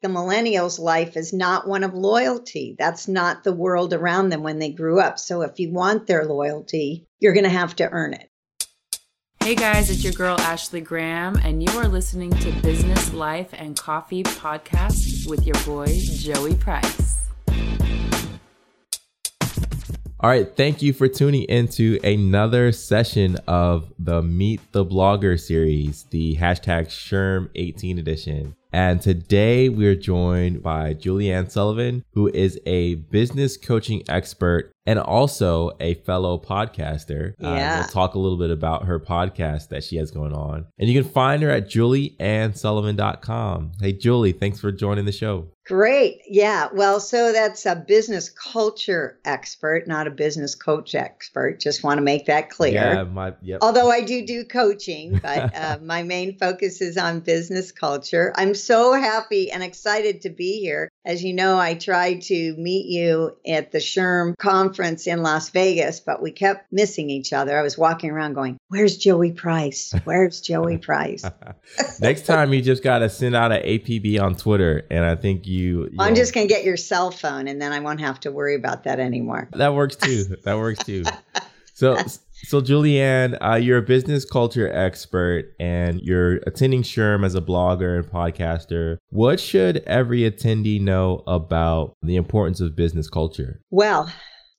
the millennials' life is not one of loyalty. That's not the world around them when they grew up. So if you want their loyalty, you're going to have to earn it. Hey guys, it's your girl Ashley Graham, and you are listening to Business, Life, and Coffee podcast with your boy Joey Price. All right, thank you for tuning into another session of the Meet the Blogger series, the hashtag SHRM18 edition. And today we're joined by Julie Ann Sullivan, who is a business coaching expert and also a fellow podcaster. Yeah. Uh, we'll talk a little bit about her podcast that she has going on. And you can find her at julieannsullivan.com. Hey, Julie, thanks for joining the show. Great. Yeah. Well, so that's a business culture expert, not a business coach expert. Just want to make that clear. Yeah. My, yep. Although I do do coaching, but uh, my main focus is on business culture. I'm so happy and excited to be here. As you know, I tried to meet you at the SHRM conference in Las Vegas, but we kept missing each other. I was walking around going, Where's Joey Price? Where's Joey Price? Next time, you just got to send out an APB on Twitter. And I think you. You I'm just going to get your cell phone and then I won't have to worry about that anymore. That works too. That works too. So, so Julie Ann, uh, you're a business culture expert and you're attending SHRM as a blogger and podcaster. What should every attendee know about the importance of business culture? Well,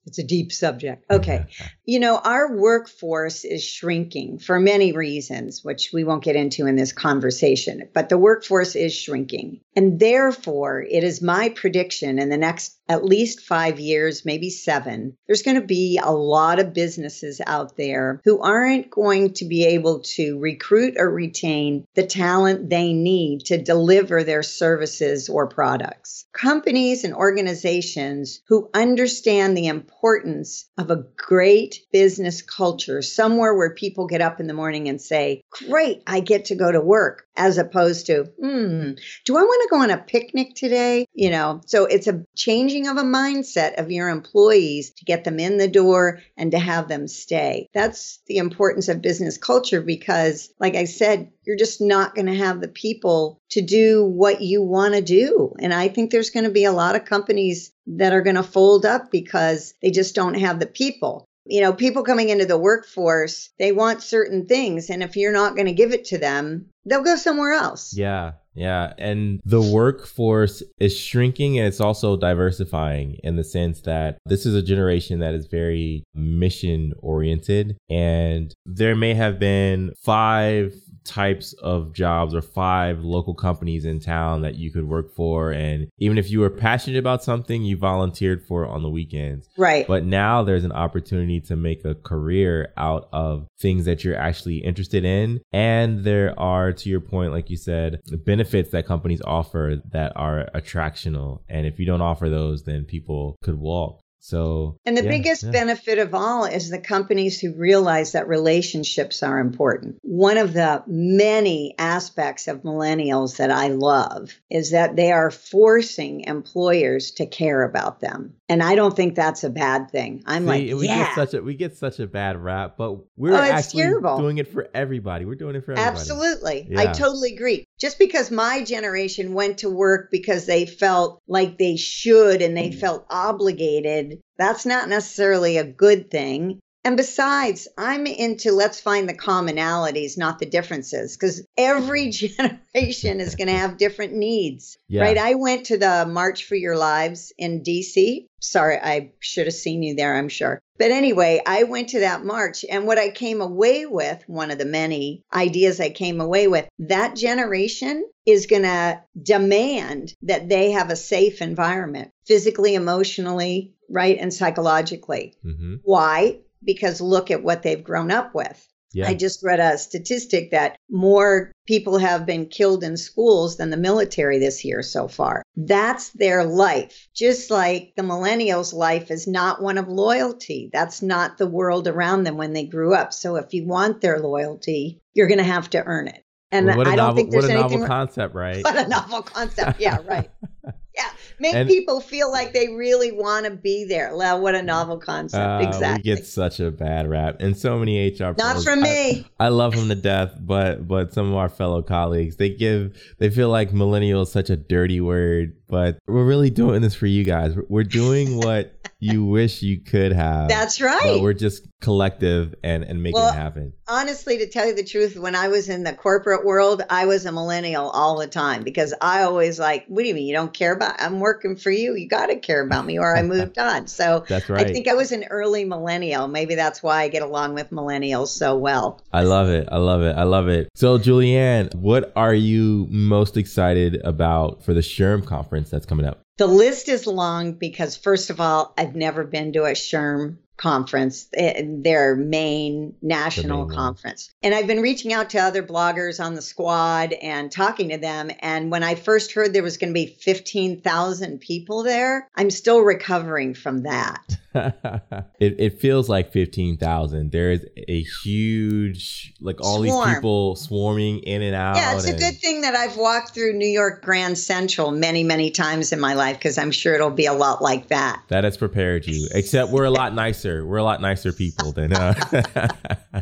it's a deep subject. Okay. you know, our workforce is shrinking for many reasons, which we won't get into in this conversation, but the workforce is shrinking. And therefore, it is my prediction in the next at least five years, maybe seven, there's going to be a lot of businesses out there who aren't going to be able to recruit or retain the talent they need to deliver their services or products. Companies and organizations who understand the importance of a great business culture, somewhere where people get up in the morning and say, Great, I get to go to work, as opposed to, Hmm, do I want to go on a picnic today? You know, so it's a changing changing of a mindset of your employees to get them in the door and to have them stay. That's the importance of business culture because, like I said, you're just not going to have the people to do what you want to do. And I think there's going to be a lot of companies that are going to fold up because they just don't have the people you know, people coming into the workforce, they want certain things. And if you're not going to give it to them, they'll go somewhere else. Yeah. Yeah. And the workforce is shrinking and it's also diversifying in the sense that this is a generation that is very mission oriented. And there may have been five types of jobs or five local companies in town that you could work for. And even if you were passionate about something, you volunteered for on the weekends. Right. But now there's an opportunity to make a career out of things that you're actually interested in. And there are, to your point, like you said, benefits that companies offer that are attractional. And if you don't offer those, then people could walk. So, and the yeah, biggest yeah. benefit of all is the companies who realize that relationships are important. One of the many aspects of millennials that I love is that they are forcing employers to care about them. And I don't think that's a bad thing. I'm See, like, we yeah. get such a we get such a bad rap, but we're oh, actually terrible. doing it for everybody. We're doing it for everybody. Absolutely. Yeah. I totally agree. Just because my generation went to work because they felt like they should and they mm. felt obligated, that's not necessarily a good thing. And besides, I'm into let's find the commonalities, not the differences, because every generation is going to have different needs, yeah. right? I went to the March for Your Lives in DC. Sorry, I should have seen you there, I'm sure. But anyway, I went to that march, and what I came away with, one of the many ideas I came away with, that generation is going to demand that they have a safe environment, physically, emotionally, right, and psychologically. Mm-hmm. Why? Because look at what they've grown up with. Yeah. I just read a statistic that more people have been killed in schools than the military this year so far. That's their life. Just like the millennials' life is not one of loyalty. That's not the world around them when they grew up. So if you want their loyalty, you're going to have to earn it. And well, I don't novel, think there's what a anything. novel concept, right? What a novel concept. Yeah, right. yeah. Make And- people feel like they really want to be there. Wow, what a novel concept. Uh, exactly. We get such a bad rap, and so many HR. Not pros. from I- me. I love them to death, but but some of our fellow colleagues they give they feel like millennial is such a dirty word, but we're really doing this for you guys. We're- doing what you wish you could have. That's But right. we're just collective and and making Well, it happen. Honestly, to tell you the truth, when I was in the corporate world, I was a millennial all the time because I always like, what do you mean you don't care about? I'm working for you. You got to care about me, or I moved on. So That's right. I think I was an early millennial. Maybe that's why I get along with millennials so well. I love it. I love it. I love it. So, Julie Ann, what are you most excited about for the SHRM conference that's coming up? The list is long because, first of all, I've never been to a SHRM conference, eh, their main national main one. conference. And I've been reaching out to other bloggers on the squad and talking to them. And when I first heard there was going to be 15,000 people there, I'm still recovering from that. it, it feels like 15,000. There is a huge, like all these people swarming in and out. Yeah, it's a and- good thing that I've walked through New York Grand Central many, many times in my life because I'm sure it'll be a lot like that. That has prepared you. Except we're a lot nicer. We're a lot nicer people than uh,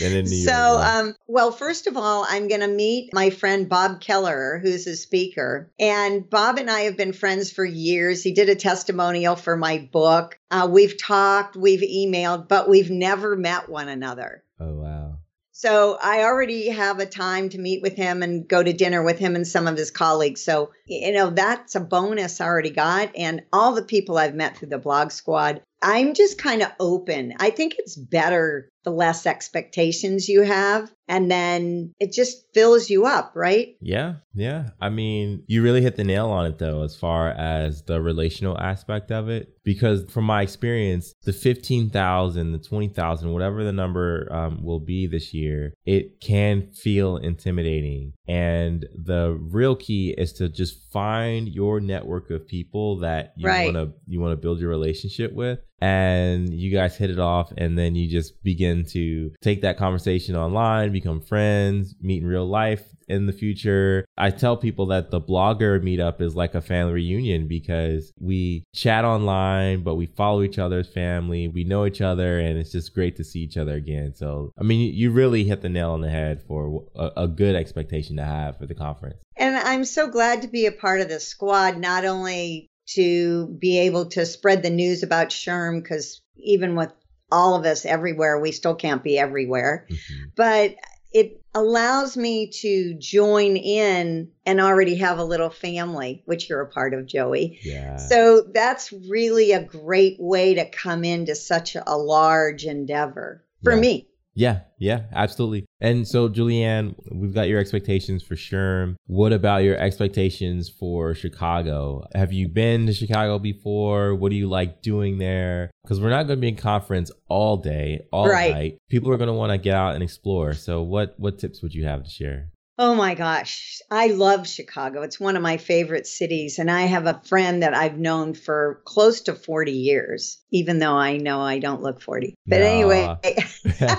than in New So, York. um, well, first of all, I'm going to meet my friend Bob Keller, who's a speaker. And Bob and I have been friends for years. He did a testimonial for my book. Uh, we've talked, we've emailed, but we've never met one another. oh wow. So I already have a time to meet with him and go to dinner with him and some of his colleagues. So, you know, that's a bonus I already got. And all the people I've met through the blog squad, I'm just kind of open. I think it's better the less expectations you have. And then it just fills you up, right? Yeah, yeah. I mean, you really hit the nail on it though, as far as the relational aspect of it. Because from my experience, the 15,000, the 20,000, whatever the number um, will be this year, it can feel intimidating. And the real key is to just find your network of people that you Right. want to you want to build your relationship with and you guys hit it off and then you just begin to take that conversation online become friends meet in real life in the future. I tell people that the blogger meetup is like a family reunion because we chat online but we follow each other's family we know each other and it's just great to see each other again. So i mean you really hit the nail on the head for a, a good expectation to have for the conference. And I'm so glad to be a part of the squad, not only to be able to spread the news about SHRM, because even with all of us everywhere, we still can't be everywhere, Mhm. but it allows me to join in and already have a little family, which you're a part of, Joey. yeah So that's really a great way to come into such a large endeavor for Yeah. me. Yeah, yeah, absolutely. And so, Julie Ann, we've got your expectations for SHRM. What about your expectations for Chicago? Have you been to Chicago before? What do you like doing there? Because we're not going to be in conference all day, all Right. night. People are going to want to get out and explore. So, what what tips would you have to share? Oh my gosh, I love Chicago. It's one of my favorite cities. And I have a friend that I've known for close to 40 years, even though I know I don't look 40. But Nah. anyway,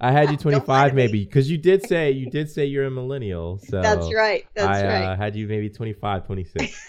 I had you 25 maybe because you did say you did say you're a millennial. So that's right. That's I right. Uh, had you maybe 25, 26.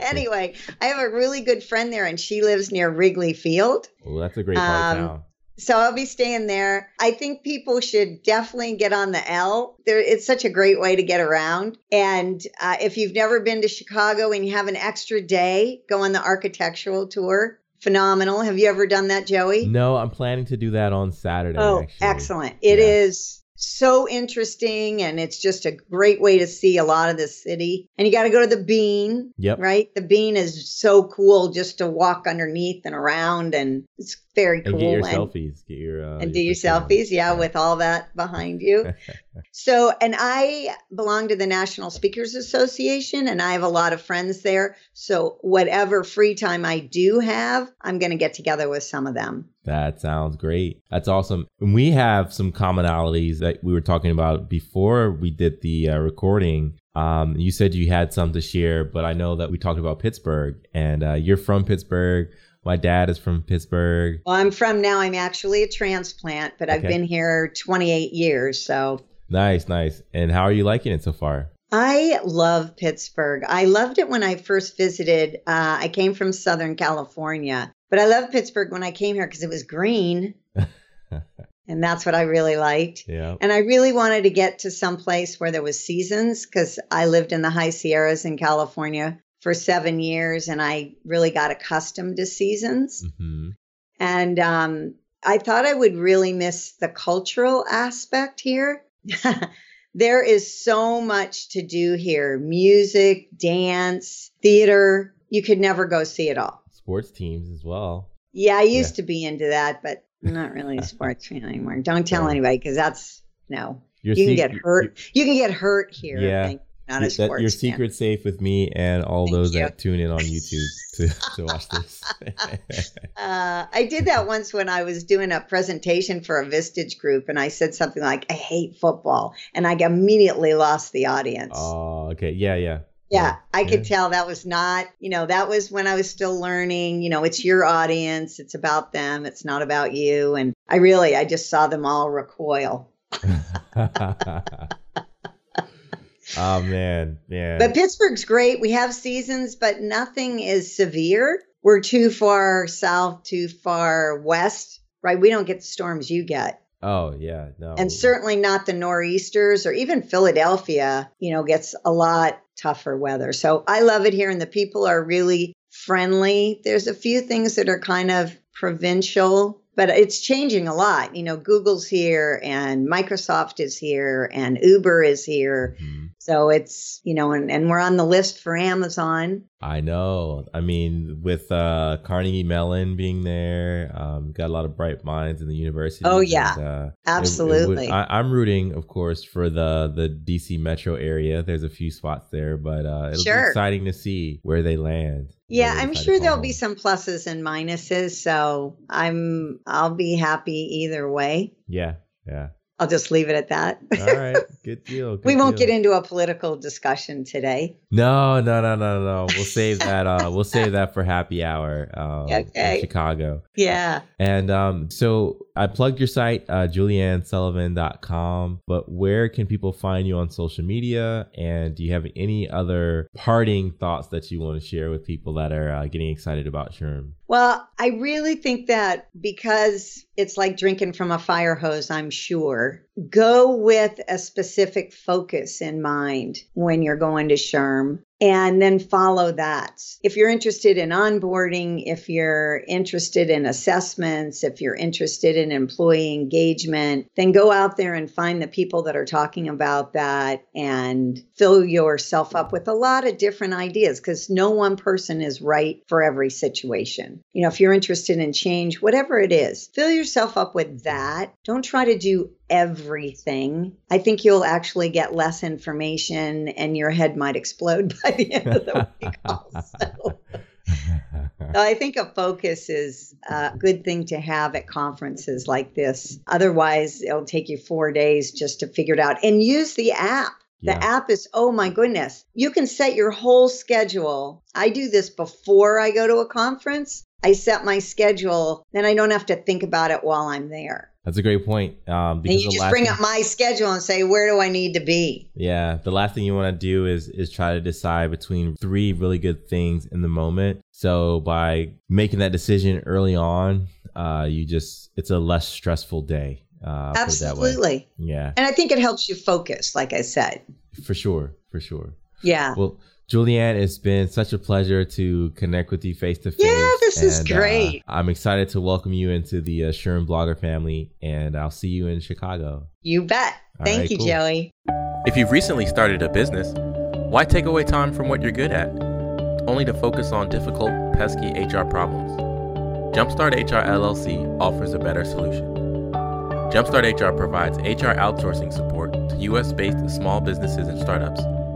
anyway, I have a really good friend there, and she lives near Wrigley Field. well, that's a great part of Um, town. So I'll be staying there. I think people should definitely get on the L. There, it's such a great way to get around. And uh, if you've never been to Chicago and you have an extra day, go on the architectural tour. Phenomenal. Have you ever done that, Joey? No, I'm planning to do that on Saturday. Oh, actually. excellent. It Yeah. is so interesting and it's just a great way to see a lot of the city. And you got to go to the bean, Yep. right? The bean is so cool just to walk underneath and around and it's very cool. And get your and- selfies. Get your uh, and do your selfies, yeah, with all that behind you. so, and I belong to the National Speakers Association, and I have a lot of friends there. So, whatever free time I do have, I'm going to get together with some of them. That sounds great. That's awesome. And we have some commonalities that we were talking about before we did the uh, recording. Um, you said you had some to share, but I know that we talked about Pittsburgh, and uh, you're from Pittsburgh. My dad is from Pittsburgh. Well, I'm from now, I'm actually a transplant, but I've been here 28 years. So, Nice, nice. And how are you liking it so far? I love Pittsburgh. I loved it when I first visited. Uh, I came from Southern California, but I loved Pittsburgh when I came here because it was green. and that's what I really liked. Yeah. And I really wanted to get to some place where there was seasons because I lived in the high Sierras in California for seven years, and I really got accustomed to seasons. hmm And um, I thought I would really miss the cultural aspect here. there is so much to do here music, dance, theater. You could never go see it all. Sports teams as well. Yeah, I used to be into that, but I'm not really a sports fan anymore. Don't tell Right. anybody because that's no. Your you can sec- get hurt. You can get hurt here. Yeah. I think, not a Your, that, your fan. secret's safe with me and all Thank those you. that tune in on YouTube to, to watch this. Uh, I did that once when I was doing a presentation for a Vistage group, and I said something like, "I hate football," and I immediately lost the audience. oh, okay. Yeah, yeah. Yeah, I could yeah. tell that was not, you know, that was when I was still learning. You know, it's your audience, it's about them, it's not about you. And I really, I just saw them all recoil. oh man, man. But Pittsburgh's great. We have seasons, but nothing is severe. We're too far south, too far west, right? We don't get the storms you get. Oh yeah, no. and certainly not the nor'easters or even Philadelphia, you know, gets a lot tougher weather. So I love it here and the people are really friendly. There's a few things that are kind of provincial, but it's changing a lot. You know, Google's here and Microsoft is here and Uber is here. Mhm. So it's, you know, and, and we're on the list for Amazon. I know. I mean, with uh, Carnegie Mellon being there, um, got a lot of bright minds in the university. Oh, yeah. and, uh, it- it Absolutely. I, I'm rooting, of course, for the the DC metro area. There's a few spots there, but uh, it'll Sure. be exciting to see where they land. Yeah, I'm sure there'll be some pluses and minuses. So I'm I'll be happy either way. Yeah, yeah. I'll just leave it at that. All right, good deal. we won't deal. get into a political discussion today. No, no, no, no, no. We'll save that. Uh, we'll save that for happy hour. Um, in Okay. Chicago. Yeah. And um, so I plugged your site, uh, julieannsullivan.com, but where can people find you on social media? And do you have any other parting thoughts that you want to share with people that are uh, getting excited about SHRM? Well, I really think that because it's like drinking from a fire hose, I'm sure, go with a specific focus in mind when you're going to SHRM and then follow that. If you're interested in onboarding, if you're interested in assessments, if you're interested in employee engagement, then go out there and find the people that are talking about that and fill yourself up with a lot of different ideas because no one person is right for every situation. You know, if you're interested in change, whatever it is, fill yourself up with that. Don't try to do everything. I think you'll actually get less information and your head might explode by the end of the week also. So I think a focus is a good thing to have at conferences like this. Otherwise, it'll take you four days just to figure it out. And use the app. The Yeah. app is, oh my goodness, you can set your whole schedule. I do this before I go to a conference. I set my schedule, then I don't have to think about it while I'm there. That's a great point. Um, And you just bring thing- up my schedule and say, where do I need to be? Yeah, the last thing you want to do is is try to decide between three really good things in the moment. So by making that decision early on, uh, you just it's a less stressful day. Uh, put it that way. Absolutely. Yeah, And I think it helps you focus, like I said. for sure, for sure. Yeah. Well, Julie Ann, it's been such a pleasure to connect with you face to face. Yeah, this is and, uh, great. I'm excited to welcome you into the uh, SHRM Blogger family, and I'll see you in Chicago. You bet. All Thank right, you, cool. Joey. If you've recently started a business, why take away time from what you're good at, only to focus on difficult, pesky HR problems? Jumpstart HR LLC offers a better solution. Jumpstart HR provides HR outsourcing support to US based small businesses and startups